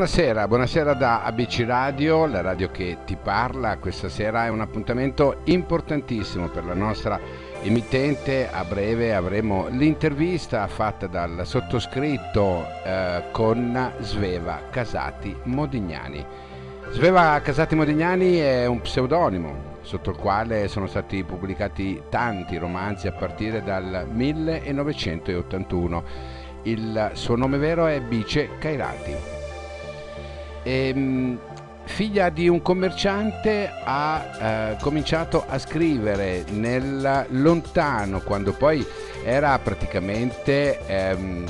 Buonasera, buonasera da ABC Radio, la radio che ti parla. Questa sera è un appuntamento importantissimo per la nostra emittente. A breve avremo l'intervista fatta dal sottoscritto eh, con Sveva Casati Modignani. Sveva Casati Modignani è un pseudonimo sotto il quale sono stati pubblicati tanti romanzi a partire dal 1981. Il suo nome vero è Bice Cairati. Ehm, figlia di un commerciante ha eh, cominciato a scrivere nel lontano quando poi era praticamente ehm,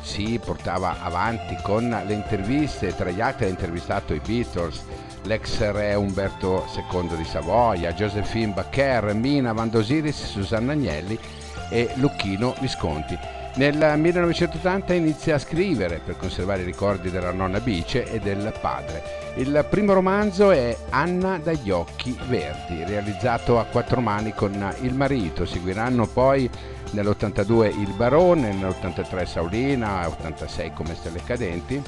si portava avanti con le interviste tra gli altri ha intervistato i Beatles l'ex re Umberto II di Savoia Josephine Baccher Mina Vandosiris Susanna Agnelli e Lucchino Visconti nel 1980 inizia a scrivere per conservare i ricordi della nonna Bice e del padre. Il primo romanzo è Anna dagli occhi verdi, realizzato a quattro mani con il marito. Seguiranno poi nell'82 Il Barone, nell'83 Saulina, 86 Come Stelle Cadenti,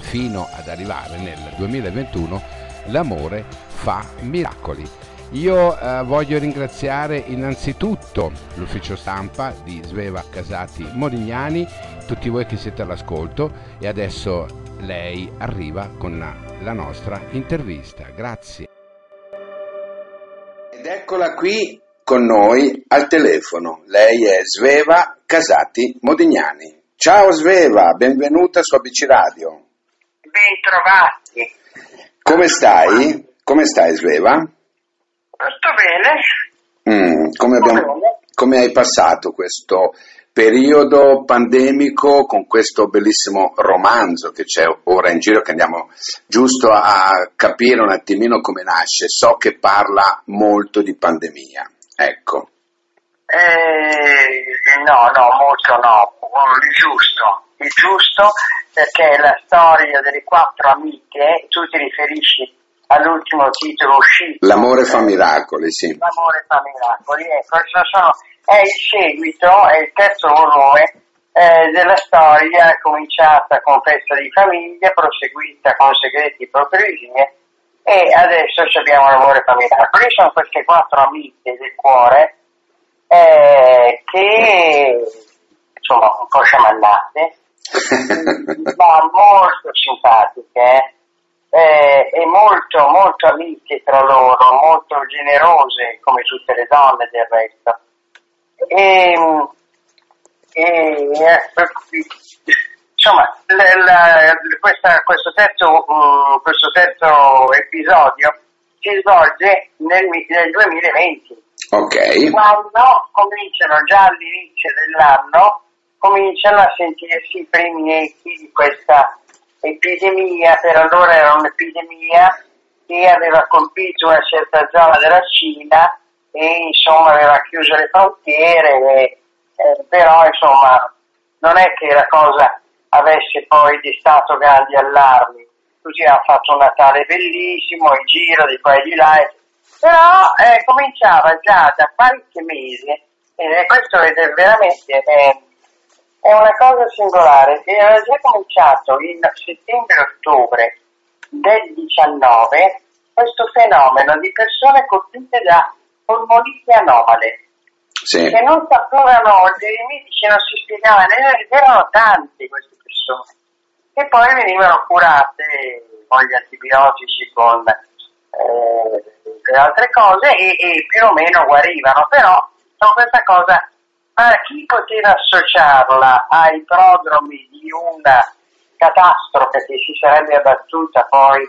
fino ad arrivare nel 2021 L'amore fa miracoli. Io eh, voglio ringraziare innanzitutto l'ufficio stampa di Sveva Casati Modignani, tutti voi che siete all'ascolto e adesso lei arriva con la nostra intervista. Grazie. Ed eccola qui con noi al telefono. Lei è Sveva Casati Modignani. Ciao Sveva, benvenuta su ABC Radio. Bentrovati. Come stai? Come stai Sveva? Sto bene. Mm, come, abbiamo, come hai passato questo periodo pandemico con questo bellissimo romanzo che c'è ora in giro che andiamo giusto a capire un attimino come nasce. So che parla molto di pandemia. Ecco. Eh, no, no, molto no, il giusto, il giusto perché la storia delle quattro amiche, tu ti riferisci all'ultimo titolo uscito. L'amore fa miracoli, sì. L'amore fa miracoli, ecco, sono, è il seguito, è il terzo volume eh, della storia cominciata con Festa di Famiglia, proseguita con Segreti e Ipocrisie e adesso abbiamo L'amore fa miracoli. Sono queste quattro amiche del cuore eh, che insomma un po' sciamannate, ma molto simpatiche. Eh eh, e molto, molto amiche tra loro, molto generose come tutte le donne del resto. E, e insomma, la, la, questa, questo, terzo, uh, questo, terzo, episodio si svolge nel, nel 2020. Ok. Quando cominciano già all'inizio dell'anno, cominciano a sentirsi i primi echi di questa epidemia, per allora era un'epidemia che aveva colpito una certa zona della Cina e insomma aveva chiuso le frontiere, e, eh, però insomma non è che la cosa avesse poi destato grandi allarmi. Tutti hanno fatto un Natale bellissimo, in giro di qua e di là, però eh, cominciava già da qualche mese, e questo è veramente eh, è una cosa singolare, era già cominciato in settembre-ottobre del 19 questo fenomeno di persone colpite da polmoniti anomale sì. che non sapevano, i medici non si spiegavano, erano tante queste persone che poi venivano curate con gli antibiotici, con eh, altre cose e, e più o meno guarivano, però sono questa cosa ma chi poteva associarla ai prodromi di una catastrofe che si sarebbe abbattuta poi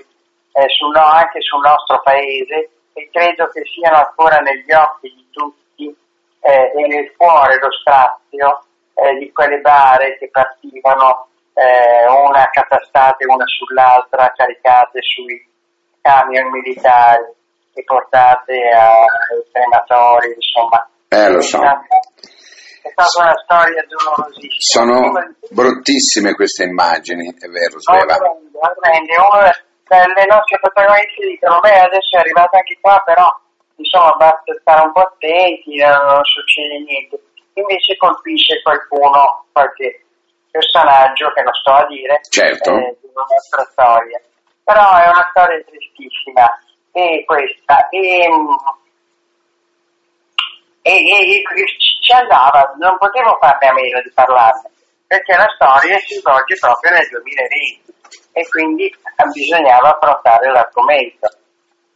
eh, sul, anche sul nostro paese? E credo che siano ancora negli occhi di tutti eh, e nel cuore lo strazio eh, di quelle bare che partivano eh, una catastate una sull'altra caricate sui camion militari e portate ai crematori insomma. Eh, lo so è stata una storia dolorosissima. Sono bruttissime queste immagini, è vero, Sveva. Orrende, orrende. Le nostre protagoniste dicono, beh, adesso è arrivata anche qua, però insomma basta stare un po' attenti, non succede niente. Invece colpisce qualcuno, qualche personaggio che non sto a dire certo. eh, di una nostra storia. Però è una storia tristissima e questa. E, e, e, e ci andava, non potevo farne a meno di parlarne, perché la storia si svolge proprio nel 2020 e quindi bisognava affrontare l'argomento.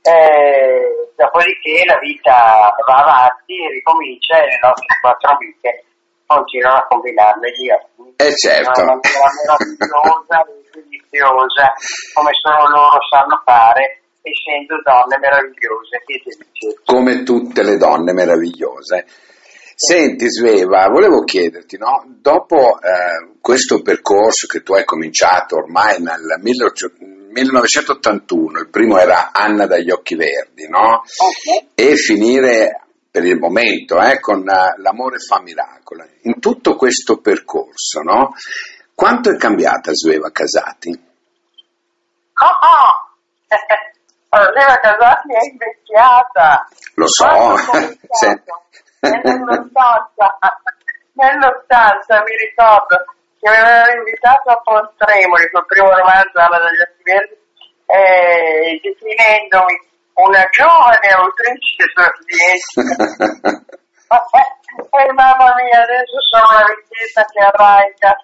Eh, dopodiché la vita va avanti, ricomincia e le nostre quattro amiche continuano a combinarle io. Eh certo. Una maniera meravigliosa e deliziosa, come solo loro sanno fare, essendo donne meravigliose e. Come tutte le donne meravigliose. Senti Sveva, volevo chiederti, no? dopo eh, questo percorso che tu hai cominciato ormai nel 1981, il primo era Anna dagli occhi verdi, no? Okay. e finire per il momento eh, con uh, L'amore fa miracolo. In tutto questo percorso, no? quanto è cambiata Sveva Casati? Oh, oh. Sveva Casati è invecchiata. Lo so. Sì. Nell'80, nell'80 mi ricordo che mi avevano invitato a Pontremoli col primo romanzo degli Occhi Verdi eh, definendomi una giovane autrice sorridente. e mamma mia, adesso sono una vecchietta che arraica.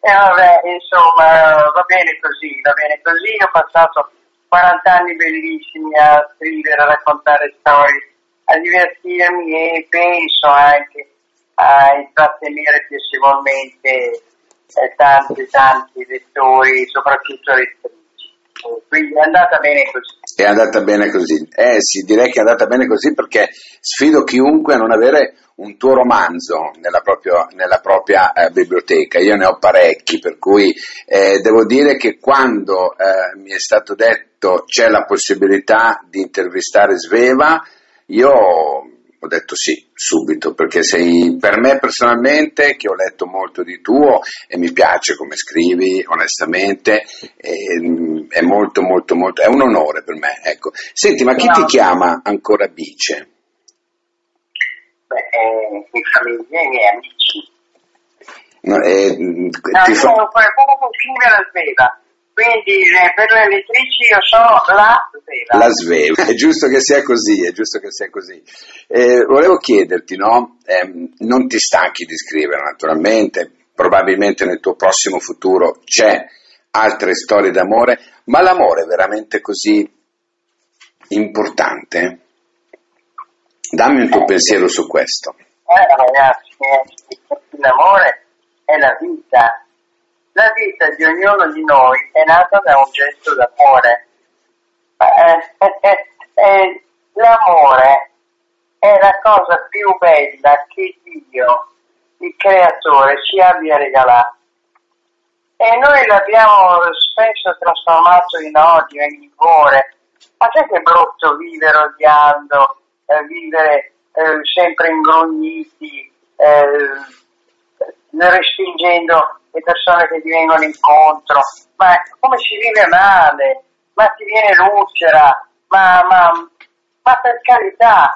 E vabbè, insomma, va bene così, va bene così. Ho passato 40 anni bellissimi a scrivere, a raccontare storie a divertirmi e penso anche a intrattenere piacevolmente eh, tanti tanti lettori, soprattutto lettrici. Quindi è andata bene così. È andata bene così. Eh sì, direi che è andata bene così perché sfido chiunque a non avere un tuo romanzo nella, proprio, nella propria eh, biblioteca. Io ne ho parecchi, per cui eh, devo dire che quando eh, mi è stato detto c'è la possibilità di intervistare Sveva, io ho detto sì, subito, perché sei per me personalmente, che ho letto molto di tuo e mi piace come scrivi, onestamente, è, è molto, molto, molto, è un onore per me. Ecco. Senti, ma chi No. ti chiama ancora Bice? Beh, eh, in famiglia, i miei amici. No, eh, No, ti fa- sono qualcuno che scrive la sveva, quindi eh, per le lettrici io sono la sveva. La sveva, è giusto che sia così, è giusto che sia così. Eh, volevo chiederti, no? Ehm, non ti stanchi di scrivere naturalmente, probabilmente nel tuo prossimo futuro c'è altre storie d'amore, ma l'amore è veramente così importante? Dammi un tuo pensiero su questo. Eh, ragazzi, eh, l'amore è la vita. La vita di ognuno di noi è nata da un gesto d'amore. Eh, eh, eh, l'amore è la cosa più bella che Dio, il creatore, ci abbia regalato. E noi l'abbiamo spesso trasformato in odio, in livore. Ma sai che brutto vivere odiando, vivere sempre ingrugniti, eh, respingendo le persone che ti vengono incontro. Ma come si vive male? Ma ti viene l'ulcera? Ma, ma, ma per carità,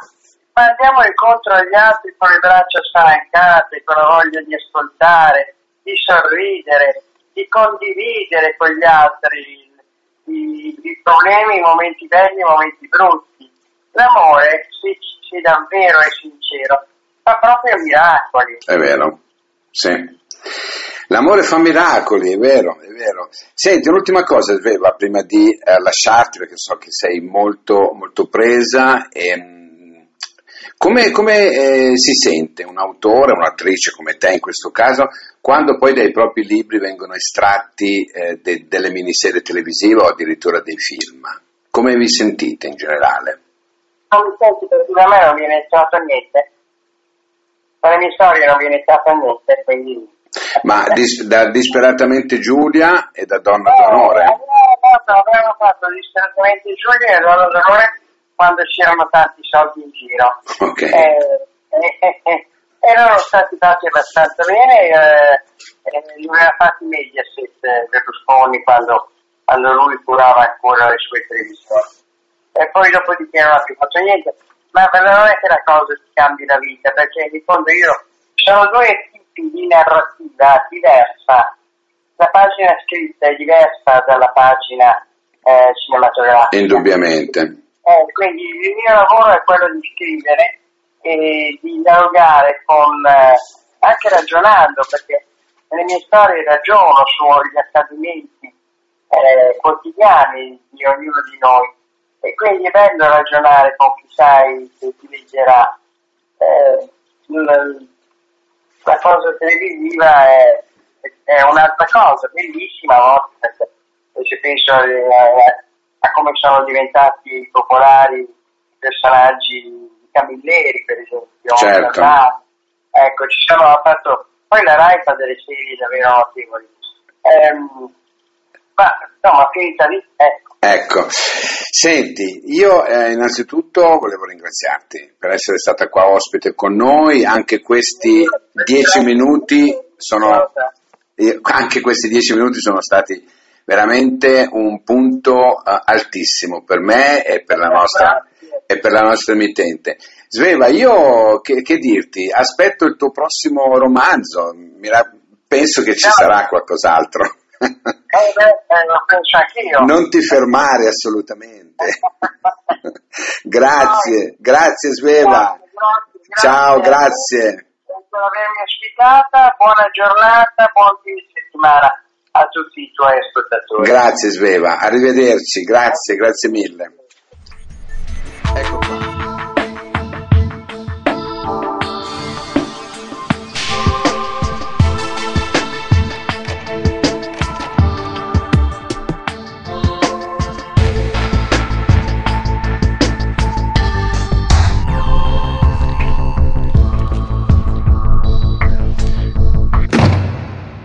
ma andiamo incontro agli altri con le braccia spalancate, con la voglia di ascoltare, di sorridere, di condividere con gli altri i, i problemi, i momenti belli, i momenti brutti. L'amore, se, se davvero è sincero, fa proprio miracoli. È vero, sì. L'amore fa miracoli, è vero, è vero. Senti, un'ultima cosa, Sveva, prima di eh, lasciarti, perché so che sei molto, molto presa. ehm, come come, eh, si sente un autore, un'attrice come te in questo caso, quando poi dai propri libri vengono estratti eh, de- delle miniserie televisive o addirittura dei film? Come vi sentite in generale? Non mi senti perché da me non viene estratto niente. Storie non viene estratto niente, quindi... Ma dis- da Disperatamente Giulia e da Donna Eh, d'Onore? fatto, abbiamo fatto disperatamente Giulia e Lolo d'Onore quando c'erano tanti soldi in giro. Ok. Eh, eh, eh, eh, erano stati fatti abbastanza bene, eh, eh, li aveva fatti Mediaset eh, Berlusconi quando, quando lui curava ancora le sue televisioni. E poi dopodiché non ha più fatto niente, ma non è che la cosa ti cambi la vita, perché in fondo io sono due tipi di narrativa diversa, la pagina scritta è diversa dalla pagina eh, cinematografica. Indubbiamente. Eh, quindi il mio lavoro è quello di scrivere e di dialogare con, eh, anche ragionando, perché nelle mie storie ragiono sugli accadimenti eh, quotidiani di ognuno di noi e quindi è bello ragionare con chi sai che ti leggerà. Eh, la cosa televisiva è, è, un'altra cosa, bellissima a volte, se penso a, a come sono diventati popolari i personaggi Camilleri, per esempio. Certo. Ecco, ci sono fatto. Poi la Rai fa delle serie davvero notevoli. Ehm, ma insomma, finita lì, ecco. Ecco, senti, io eh, innanzitutto volevo ringraziarti per essere stata qua ospite con noi, anche questi dieci minuti sono, anche questi dieci minuti sono stati veramente un punto uh, altissimo per me e per la nostra, e per la nostra emittente. Sveva, io che, che, dirti, aspetto il tuo prossimo romanzo, ra- penso che ci sarà qualcos'altro. Eh beh, lo penso anch'io. Non ti fermare assolutamente. grazie, grazie Sveva. Grazie, grazie, Ciao, grazie. Per avermi ospitata, buona giornata, buon fine settimana a tutti i tuoi ascoltatori. Grazie Sveva, arrivederci, grazie, grazie mille.